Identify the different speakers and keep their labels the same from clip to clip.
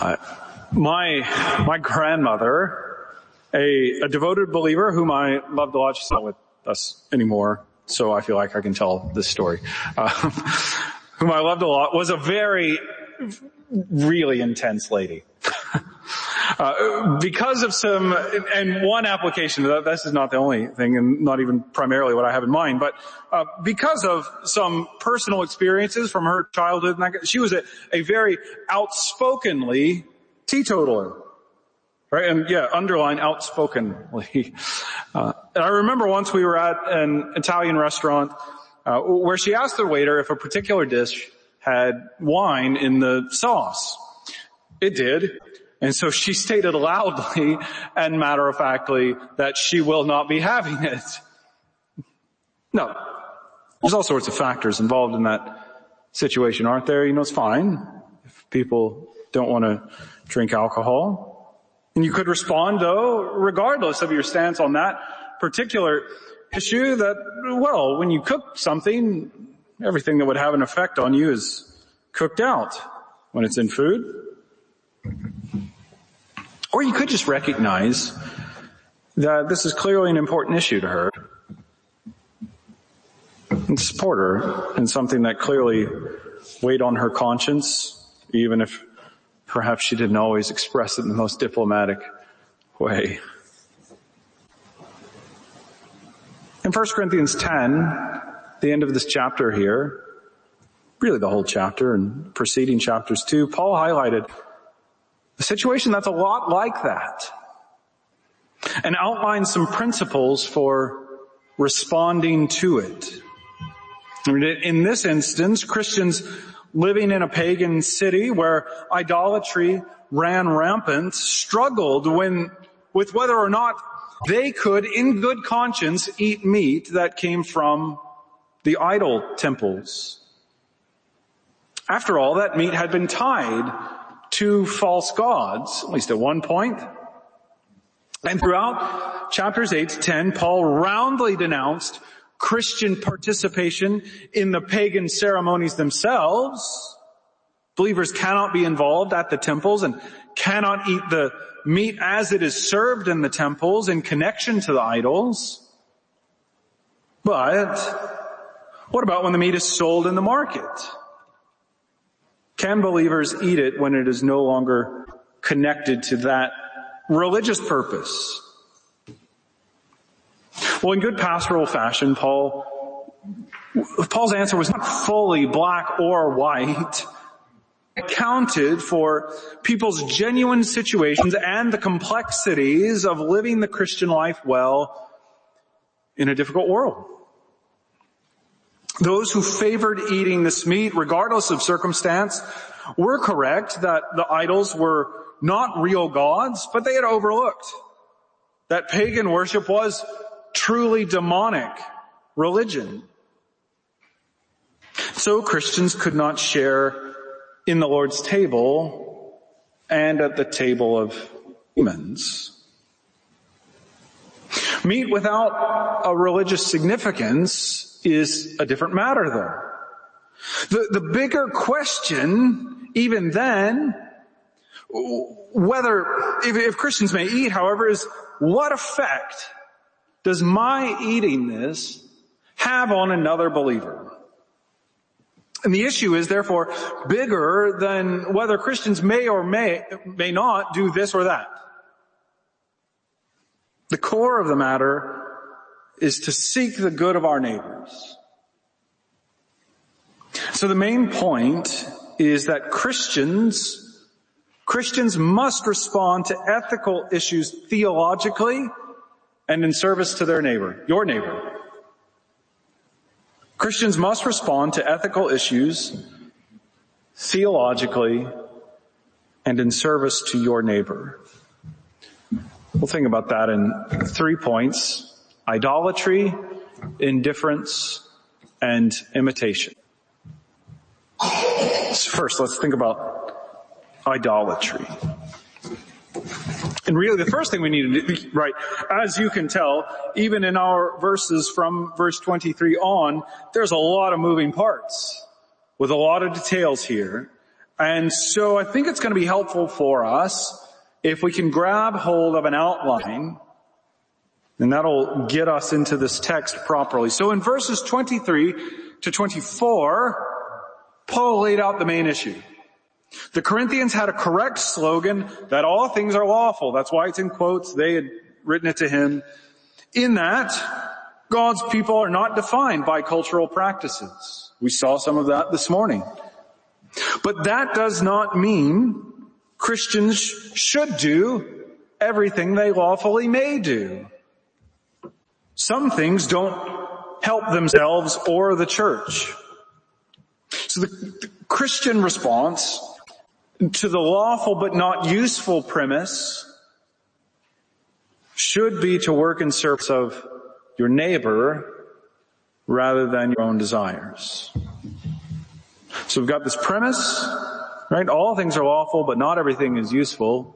Speaker 1: Uh, my, my grandmother, a, a devoted believer whom I loved a lot, she's not with us anymore, so I feel like I can tell this story, uh, whom I loved a lot, was a very, really intense lady. Uh, because of some, and one application, this is not the only thing and not even primarily what I have in mind, but uh, because of some personal experiences from her childhood, she was a, a very outspokenly teetotaler. Right? And yeah, underline outspokenly. Uh, and I remember once we were at an Italian restaurant uh, where she asked the waiter if a particular dish had wine in the sauce. It did. And so she stated loudly and matter-of-factly that she will not be having it. No. There's all sorts of factors involved in that situation, aren't there? You know, it's fine if people don't want to drink alcohol. And you could respond though, regardless of your stance on that particular issue that, well, when you cook something, everything that would have an effect on you is cooked out when it's in food. Or you could just recognize that this is clearly an important issue to her and support her in something that clearly weighed on her conscience, even if perhaps she didn't always express it in the most diplomatic way. In 1 Corinthians 10, the end of this chapter here, really the whole chapter and preceding chapters too, Paul highlighted a situation that's a lot like that. And outline some principles for responding to it. In this instance, Christians living in a pagan city where idolatry ran rampant struggled when, with whether or not they could in good conscience eat meat that came from the idol temples. After all, that meat had been tied to false gods, at least at one point. And throughout chapters 8 to 10, Paul roundly denounced Christian participation in the pagan ceremonies themselves. Believers cannot be involved at the temples and cannot eat the meat as it is served in the temples in connection to the idols. But what about when the meat is sold in the market? Can believers eat it when it is no longer connected to that religious purpose? Well, in good pastoral fashion, Paul, Paul's answer was not fully black or white. Accounted for people's genuine situations and the complexities of living the Christian life well in a difficult world. Those who favored eating this meat, regardless of circumstance, were correct that the idols were not real gods, but they had overlooked that pagan worship was truly demonic religion. So Christians could not share in the Lord's table and at the table of humans. Meat without a religious significance is a different matter though. The, the bigger question, even then, whether, if, if Christians may eat, however, is what effect does my eating this have on another believer? And the issue is therefore bigger than whether Christians may or may, may not do this or that. The core of the matter is to seek the good of our neighbors. So the main point is that Christians, Christians must respond to ethical issues theologically and in service to their neighbor, your neighbor. Christians must respond to ethical issues theologically and in service to your neighbor. We'll think about that in three points idolatry, indifference, and imitation. So First, let's think about idolatry. And really the first thing we need to do, right, as you can tell, even in our verses from verse 23 on, there's a lot of moving parts with a lot of details here. And so I think it's going to be helpful for us if we can grab hold of an outline and that'll get us into this text properly. So in verses 23 to 24, Paul laid out the main issue. The Corinthians had a correct slogan that all things are lawful. That's why it's in quotes. They had written it to him. In that, God's people are not defined by cultural practices. We saw some of that this morning. But that does not mean Christians should do everything they lawfully may do. Some things don't help themselves or the church. So the, the Christian response to the lawful but not useful premise should be to work in service of your neighbor rather than your own desires. So we've got this premise, right? All things are lawful, but not everything is useful.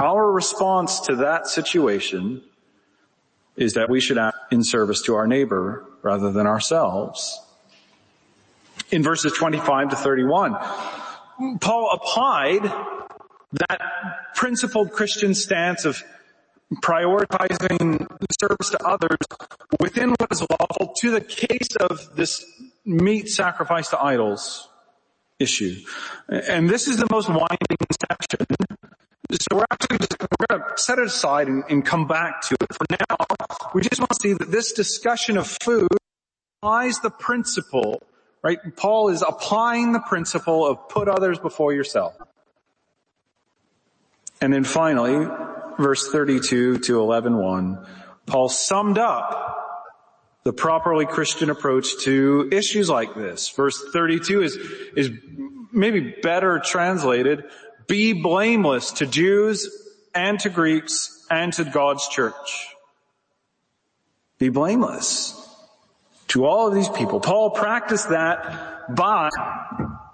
Speaker 1: Our response to that situation is that we should act in service to our neighbor rather than ourselves. In verses 25 to 31, Paul applied that principled Christian stance of prioritizing service to others within what is lawful to the case of this meat sacrifice to idols issue. And this is the most winding section. So we're actually just, we're going to set it aside and, and come back to it. For now, we just want to see that this discussion of food applies the principle, right? Paul is applying the principle of put others before yourself. And then finally, verse 32 to 11.1, Paul summed up the properly Christian approach to issues like this. Verse 32 is, is maybe better translated, be blameless to Jews and to Greeks and to God's church. Be blameless to all of these people. Paul practiced that by,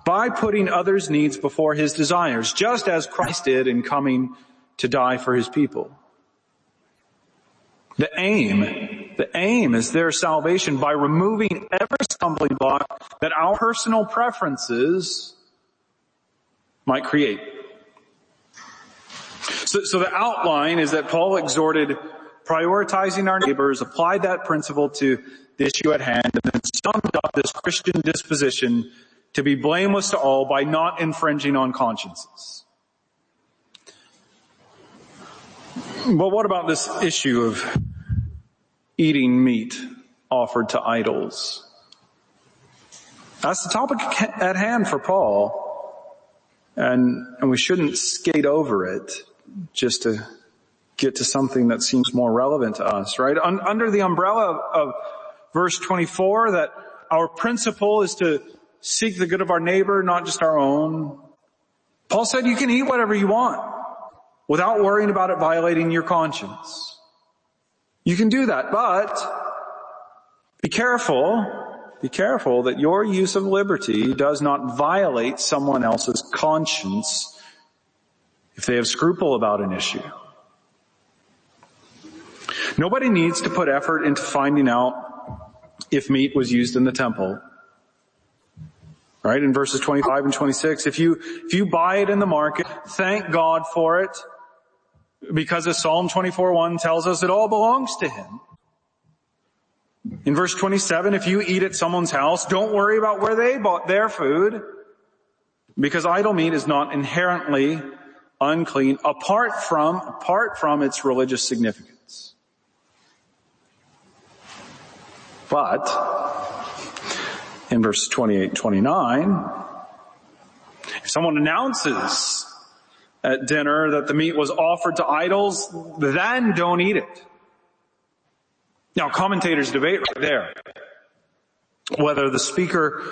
Speaker 1: by putting others' needs before his desires, just as Christ did in coming to die for his people. The aim, the aim is their salvation by removing every stumbling block that our personal preferences might create. So, so the outline is that Paul exhorted prioritizing our neighbors, applied that principle to the issue at hand, and then summed up this Christian disposition to be blameless to all by not infringing on consciences. But what about this issue of eating meat offered to idols? That's the topic at hand for Paul. And, and we shouldn't skate over it just to get to something that seems more relevant to us, right? Un, under the umbrella of, of verse 24 that our principle is to seek the good of our neighbor, not just our own. Paul said you can eat whatever you want without worrying about it violating your conscience. You can do that, but be careful, be careful that your use of liberty does not violate someone else's conscience if they have scruple about an issue. Nobody needs to put effort into finding out if meat was used in the temple. Right? In verses 25 and 26, if you, if you buy it in the market, thank God for it because as Psalm 24:1 tells us, it all belongs to Him. In verse 27, if you eat at someone's house, don't worry about where they bought their food, because idol meat is not inherently unclean apart from, apart from its religious significance. But, in verse 28, 29, if someone announces at dinner that the meat was offered to idols, then don't eat it. Now commentators debate right there whether the speaker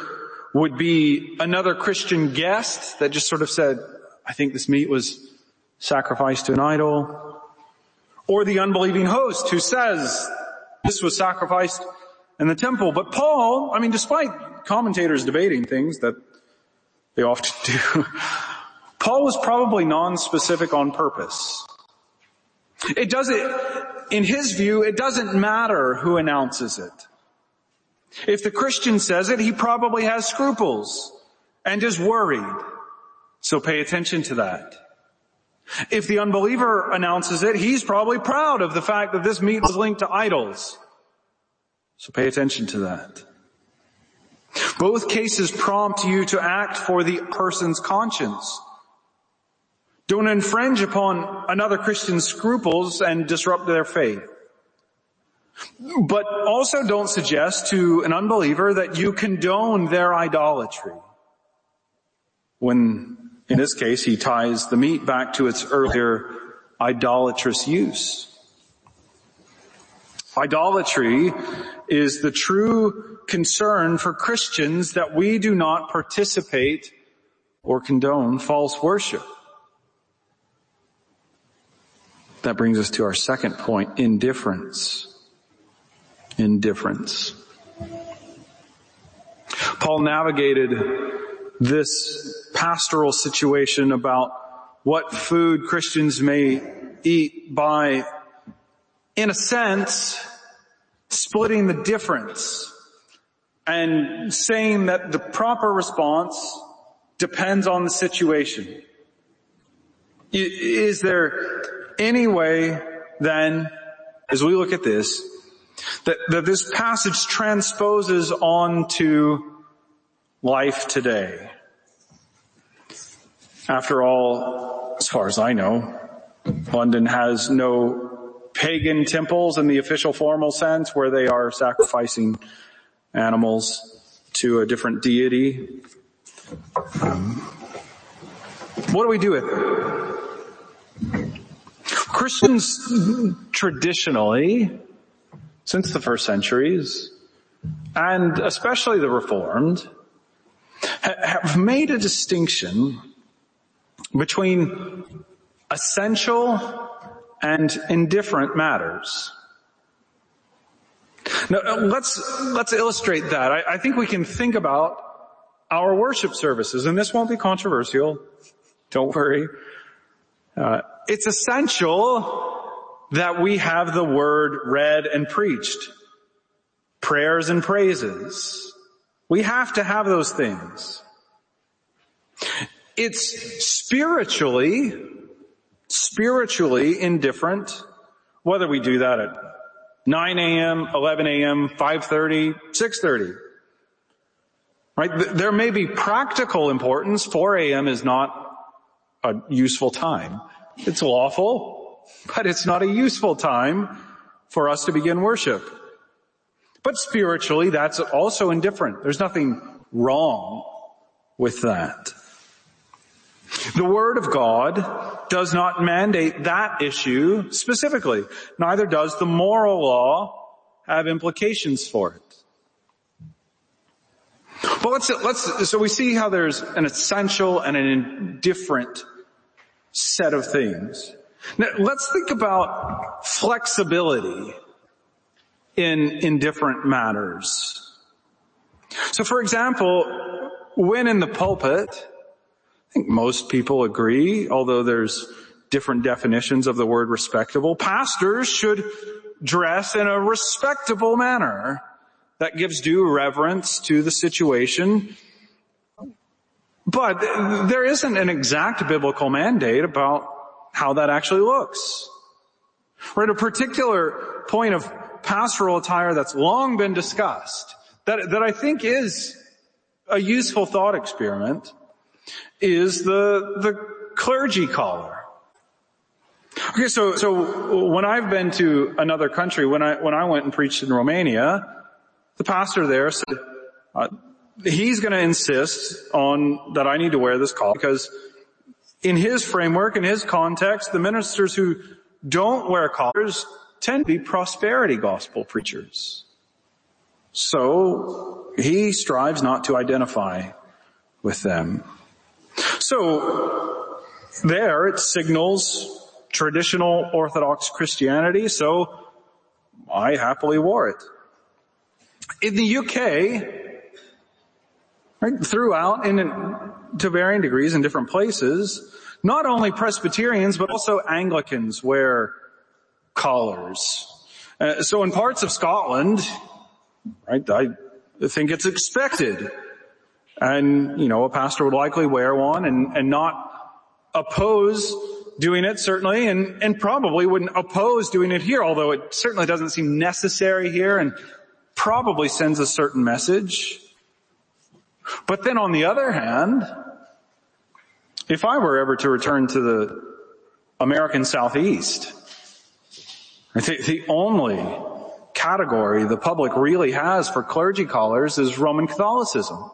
Speaker 1: would be another Christian guest that just sort of said, I think this meat was sacrificed to an idol, or the unbelieving host who says this was sacrificed in the temple. But Paul, I mean, despite commentators debating things that they often do, Paul was probably non-specific on purpose. It doesn't, in his view, it doesn't matter who announces it. If the Christian says it, he probably has scruples. and is worried. So pay attention to that. If the unbeliever announces it, he's probably proud of the fact that this meat was linked to idols. So pay attention to that. Both cases prompt you to act for the person's conscience. Don't infringe upon another Christian's scruples and disrupt their faith. But also don't suggest to an unbeliever that you condone their idolatry. When, in this case, he ties the meat back to its earlier idolatrous use. Idolatry is the true concern for Christians that we do not participate or condone false worship. That brings us to our second point, indifference. Indifference. Paul navigated this pastoral situation about what food Christians may eat by, in a sense, splitting the difference and saying that the proper response depends on the situation. Is there any way then, as we look at this, that, that this passage transposes onto life today. After all, as far as I know, London has no pagan temples in the official formal sense where they are sacrificing animals to a different deity. Um, what do we do with it? Christians traditionally, since the first centuries, and especially the Reformed, have made a distinction between essential and indifferent matters. Now, let's, let's illustrate that. I, I think we can think about our worship services, and this won't be controversial. Don't worry. Uh, it's essential that we have the word read and preached. Prayers and praises. We have to have those things. It's spiritually, spiritually indifferent whether we do that at 9 a.m., 11 a.m., 5.30, 6.30. Right? There may be practical importance. 4 a.m. is not a useful time. It's lawful, but it's not a useful time for us to begin worship. But spiritually, that's also indifferent. There's nothing wrong with that. The Word of God does not mandate that issue specifically. Neither does the moral law have implications for it. But let's, let's, so we see how there's an essential and an indifferent set of things. Now, let's think about flexibility in, in different matters. So for example, when in the pulpit, I think most people agree, although there's different definitions of the word respectable, pastors should dress in a respectable manner that gives due reverence to the situation but there isn't an exact biblical mandate about how that actually looks. Right, a particular point of pastoral attire that's long been discussed, that, that I think is a useful thought experiment, is the, the clergy collar. Okay, so, so when I've been to another country, when I, when I went and preached in Romania, the pastor there said, uh, he's going to insist on that I need to wear this collar because in his framework, in his context, the ministers who don't wear collars tend to be prosperity gospel preachers. So he strives not to identify with them. So there it signals traditional Orthodox Christianity, so I happily wore it. In the UK, Right? Throughout and in, to varying degrees in different places, not only Presbyterians, but also Anglicans wear collars. Uh, so in parts of Scotland, right, I think it's expected. And, you know, a pastor would likely wear one and, and not oppose doing it certainly and, and probably wouldn't oppose doing it here, although it certainly doesn't seem necessary here and probably sends a certain message. But then on the other hand, if I were ever to return to the American Southeast, I think the only category the public really has for clergy collars is Roman Catholicism.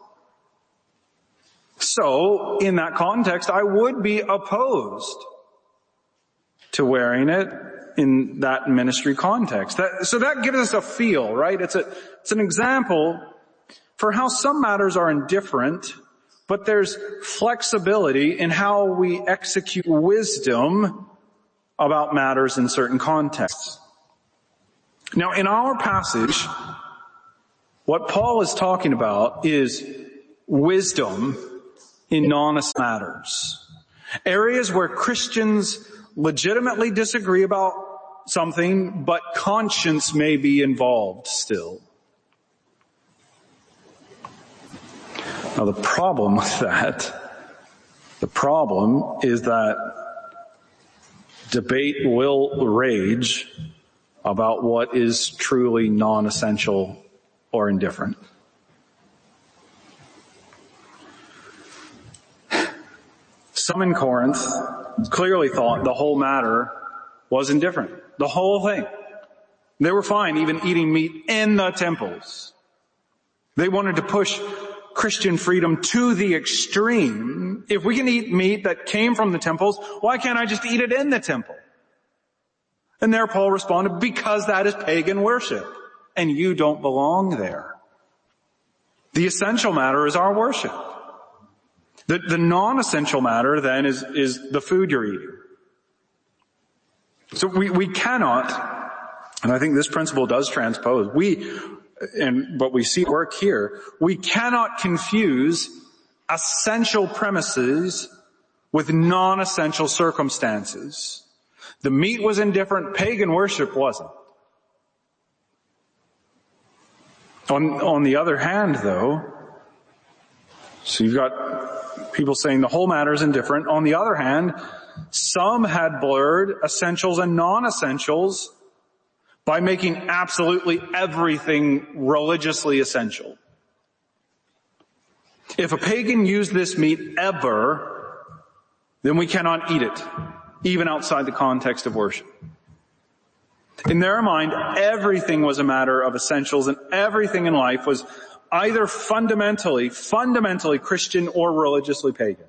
Speaker 1: So, in that context, I would be opposed to wearing it in that ministry context. That, so that gives us a feel, right? It's a, it's an example for how some matters are indifferent, but there's flexibility in how we execute wisdom about matters in certain contexts. Now in our passage, what Paul is talking about is wisdom in honest matters. Areas where Christians legitimately disagree about something, but conscience may be involved still. Now the problem with that, the problem is that debate will rage about what is truly non-essential or indifferent. Some in Corinth clearly thought the whole matter was indifferent. The whole thing. They were fine even eating meat in the temples. They wanted to push Christian freedom to the extreme. If we can eat meat that came from the temples, why can't I just eat it in the temple? And there Paul responded, because that is pagan worship and you don't belong there. The essential matter is our worship. The, the non-essential matter then is, is the food you're eating. So we, we cannot, and I think this principle does transpose, we, and what we see work here, we cannot confuse essential premises with non-essential circumstances. The meat was indifferent, pagan worship wasn't. On, on the other hand though, so you've got people saying the whole matter is indifferent. On the other hand, some had blurred essentials and non-essentials by making absolutely everything religiously essential. If a pagan used this meat ever, then we cannot eat it, even outside the context of worship. In their mind, everything was a matter of essentials and everything in life was either fundamentally, fundamentally Christian or religiously pagan.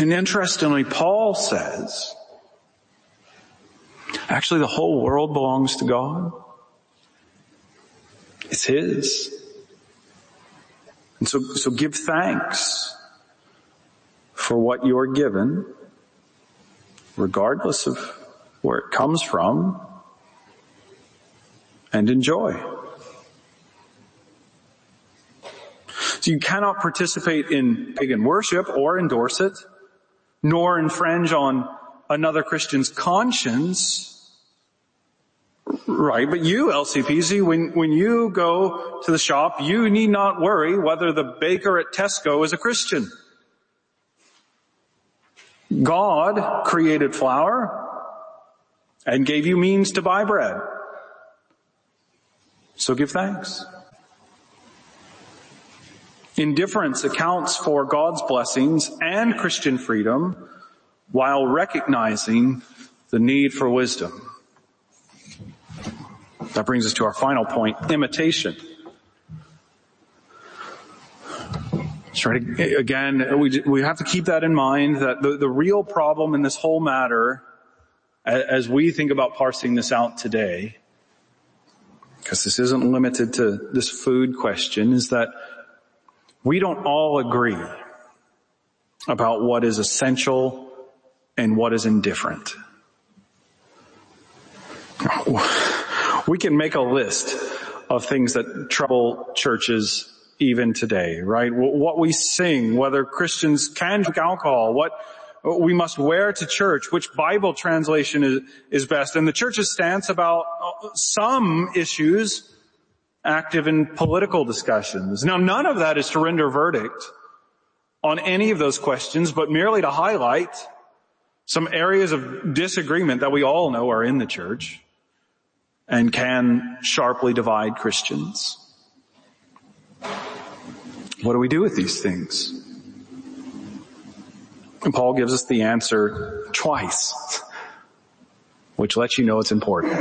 Speaker 1: And interestingly, Paul says, actually the whole world belongs to God. It's His. And so, so give thanks for what you're given, regardless of where it comes from, and enjoy. So you cannot participate in pagan worship or endorse it, nor infringe on another Christian's conscience. Right, but you, LCPC, when, when you go to the shop, you need not worry whether the baker at Tesco is a Christian. God created flour and gave you means to buy bread. So give thanks. Indifference accounts for God's blessings and Christian freedom while recognizing the need for wisdom. That brings us to our final point, imitation. Again, we, we have to keep that in mind that the, the real problem in this whole matter, as we think about parsing this out today, because this isn't limited to this food question, is that we don't all agree about what is essential and what is indifferent. We can make a list of things that trouble churches even today, right? What we sing, whether Christians can drink alcohol, what we must wear to church, which Bible translation is, is best, and the church's stance about uh, some issues active in political discussions. Now none of that is to render verdict on any of those questions, but merely to highlight some areas of disagreement that we all know are in the church and can sharply divide Christians. What do we do with these things? And Paul gives us the answer twice, which lets you know it's important.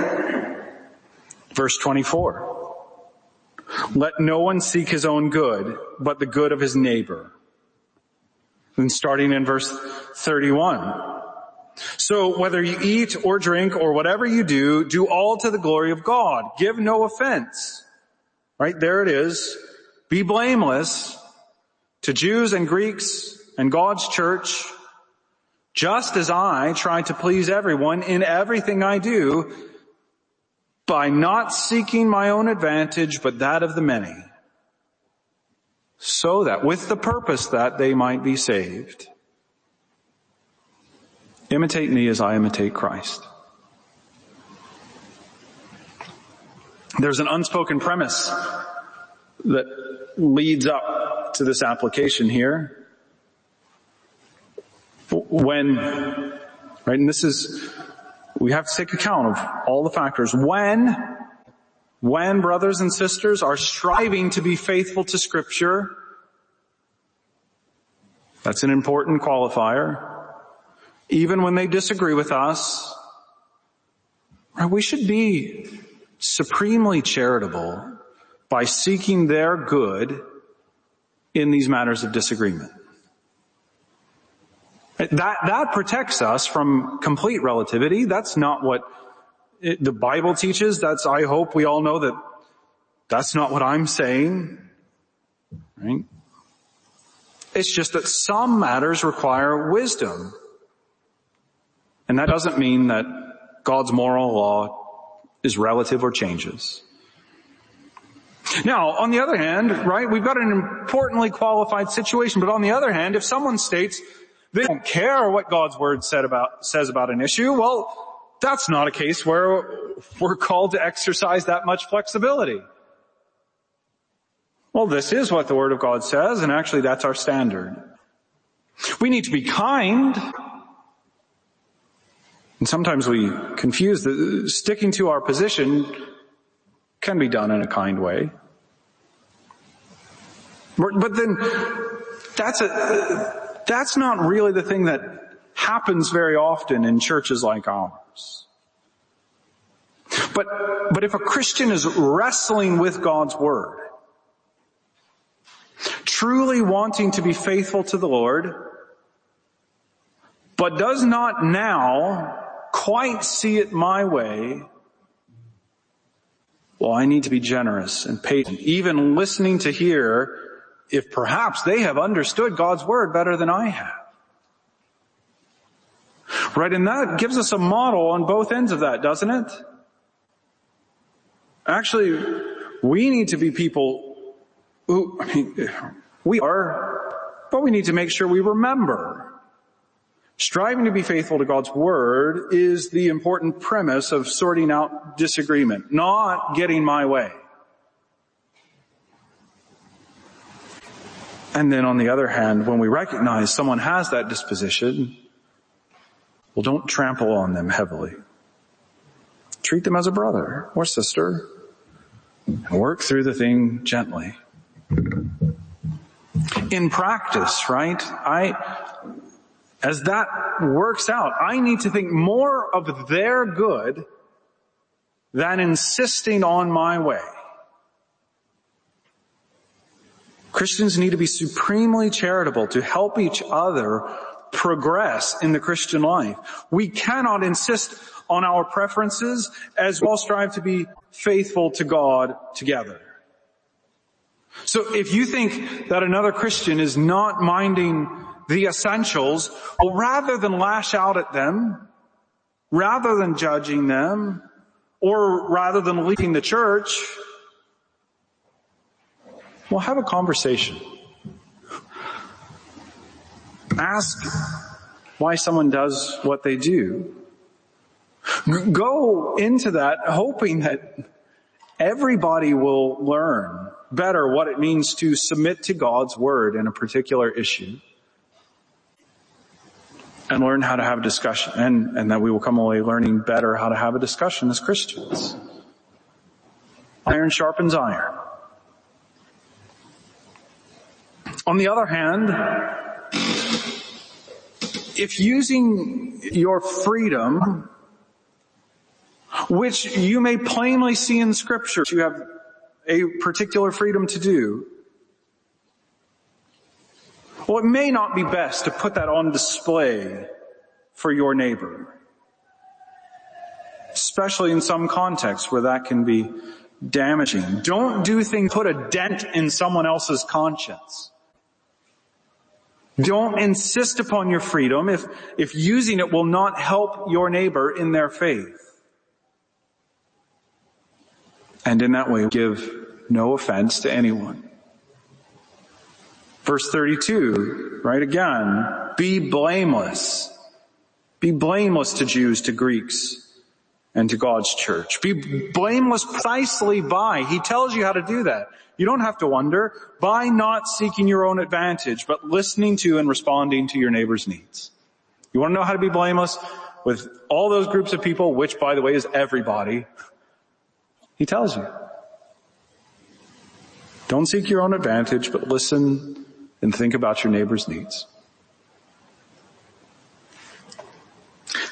Speaker 1: Verse 24. Let no one seek his own good, but the good of his neighbor. And starting in verse 31. So whether you eat or drink or whatever you do, do all to the glory of God. Give no offense. Right? There it is. Be blameless to Jews and Greeks and God's church, just as I try to please everyone in everything I do by not seeking my own advantage, but that of the many, so that with the purpose that they might be saved. Imitate me as I imitate Christ. There's an unspoken premise that leads up to this application here. When, right, and this is, we have to take account of all the factors. When, when brothers and sisters are striving to be faithful to scripture, that's an important qualifier even when they disagree with us. We should be supremely charitable by seeking their good in these matters of disagreement. That, that protects us from complete relativity. That's not what it, the Bible teaches. That's, I hope we all know that that's not what I'm saying. Right? It's just that some matters require wisdom. And that doesn't mean that God's moral law is relative or changes. Now, on the other hand, right, we've got an importantly qualified situation, but on the other hand, if someone states they don't care what God's word said about, says about an issue, well, that's not a case where we're called to exercise that much flexibility. Well, this is what the word of God says, and actually that's our standard. We need to be kind, and sometimes we confuse the sticking to our position can be done in a kind way. But then that's a, that's not really the thing that happens very often in churches like ours. But, but if a Christian is wrestling with God's Word, truly wanting to be faithful to the Lord, but does not now quite see it my way, well, I need to be generous and patient, even listening to hear if perhaps they have understood God's word better than I have. Right, and that gives us a model on both ends of that, doesn't it? Actually, we need to be people who, I mean, we are, but we need to make sure we remember Striving to be faithful to God's Word is the important premise of sorting out disagreement, not getting my way. And then on the other hand, when we recognize someone has that disposition, well don't trample on them heavily. Treat them as a brother or sister and work through the thing gently. In practice, right? I, as that works out, I need to think more of their good than insisting on my way. Christians need to be supremely charitable to help each other progress in the Christian life. We cannot insist on our preferences as well strive to be faithful to God together. So if you think that another Christian is not minding the essentials, well, rather than lash out at them, rather than judging them, or rather than leaving the church, well, have a conversation. Ask why someone does what they do. Go into that hoping that everybody will learn better what it means to submit to God's word in a particular issue and learn how to have a discussion and, and that we will come away learning better how to have a discussion as Christians. Iron sharpens iron. On the other hand, if using your freedom, which you may plainly see in scripture, you have a particular freedom to do, well, it may not be best to put that on display for your neighbor. Especially in some contexts where that can be damaging. Don't do things, put a dent in someone else's conscience. Don't insist upon your freedom if, if using it will not help your neighbor in their faith. And in that way, give no offense to anyone. Verse 32, right again, be blameless. Be blameless to Jews, to Greeks, and to God's church. Be blameless precisely by, He tells you how to do that. You don't have to wonder, by not seeking your own advantage, but listening to and responding to your neighbor's needs. You want to know how to be blameless? With all those groups of people, which by the way is everybody, He tells you. Don't seek your own advantage, but listen and think about your neighbor's needs.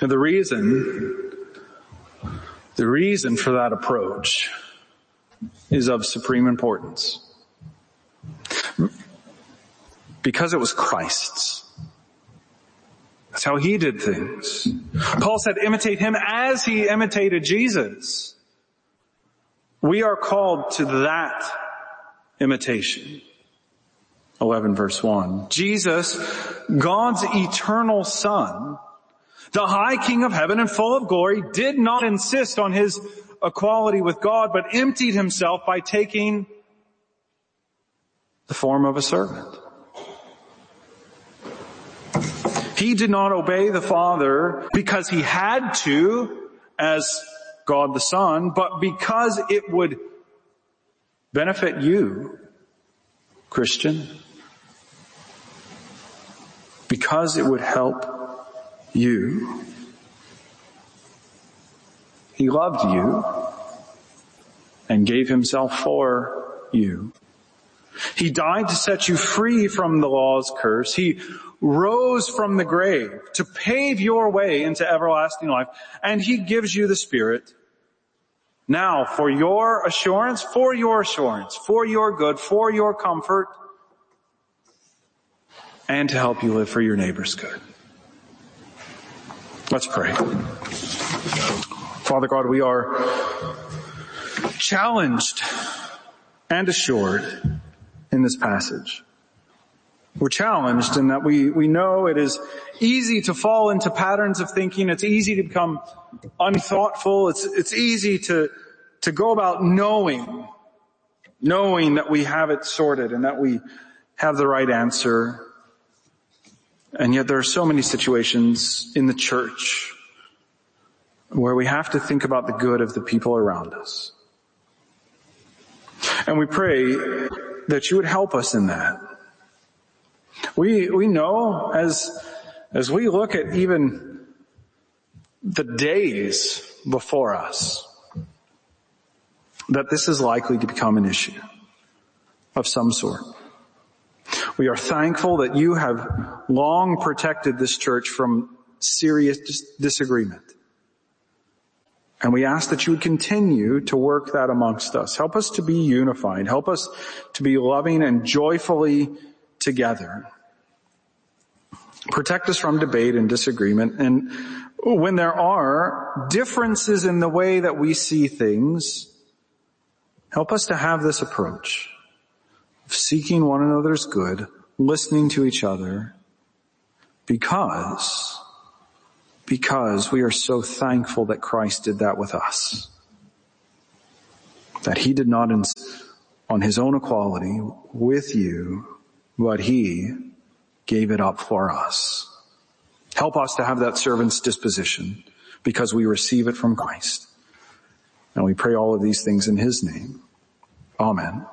Speaker 1: And the reason, the reason for that approach is of supreme importance. Because it was Christ's. That's how he did things. Paul said imitate him as he imitated Jesus. We are called to that imitation. 11 verse 1. Jesus, God's eternal son, the high king of heaven and full of glory, did not insist on his equality with God, but emptied himself by taking the form of a servant. He did not obey the Father because he had to as God the Son, but because it would benefit you, Christian because it would help you. He loved you and gave himself for you. He died to set you free from the law's curse. He rose from the grave to pave your way into everlasting life. And he gives you the Spirit now for your assurance, for your assurance, for your good, for your comfort, and to help you live for your neighbor's good. Let's pray. Father God, we are challenged and assured in this passage. We're challenged in that we, we know it is easy to fall into patterns of thinking. It's easy to become unthoughtful. It's, it's easy to, to go about knowing, knowing that we have it sorted and that we have the right answer and yet there are so many situations in the church where we have to think about the good of the people around us. And we pray that you would help us in that. We, we know as, as we look at even the days before us, that this is likely to become an issue of some sort. We are thankful that you have long protected this church from serious dis- disagreement. And we ask that you would continue to work that amongst us. Help us to be unified. Help us to be loving and joyfully together. Protect us from debate and disagreement. And when there are differences in the way that we see things, help us to have this approach seeking one another's good, listening to each other, because, because we are so thankful that Christ did that with us. That he did not on his own equality with you, but he gave it up for us. Help us to have that servant's disposition because we receive it from Christ. And we pray all of these things in his name. Amen.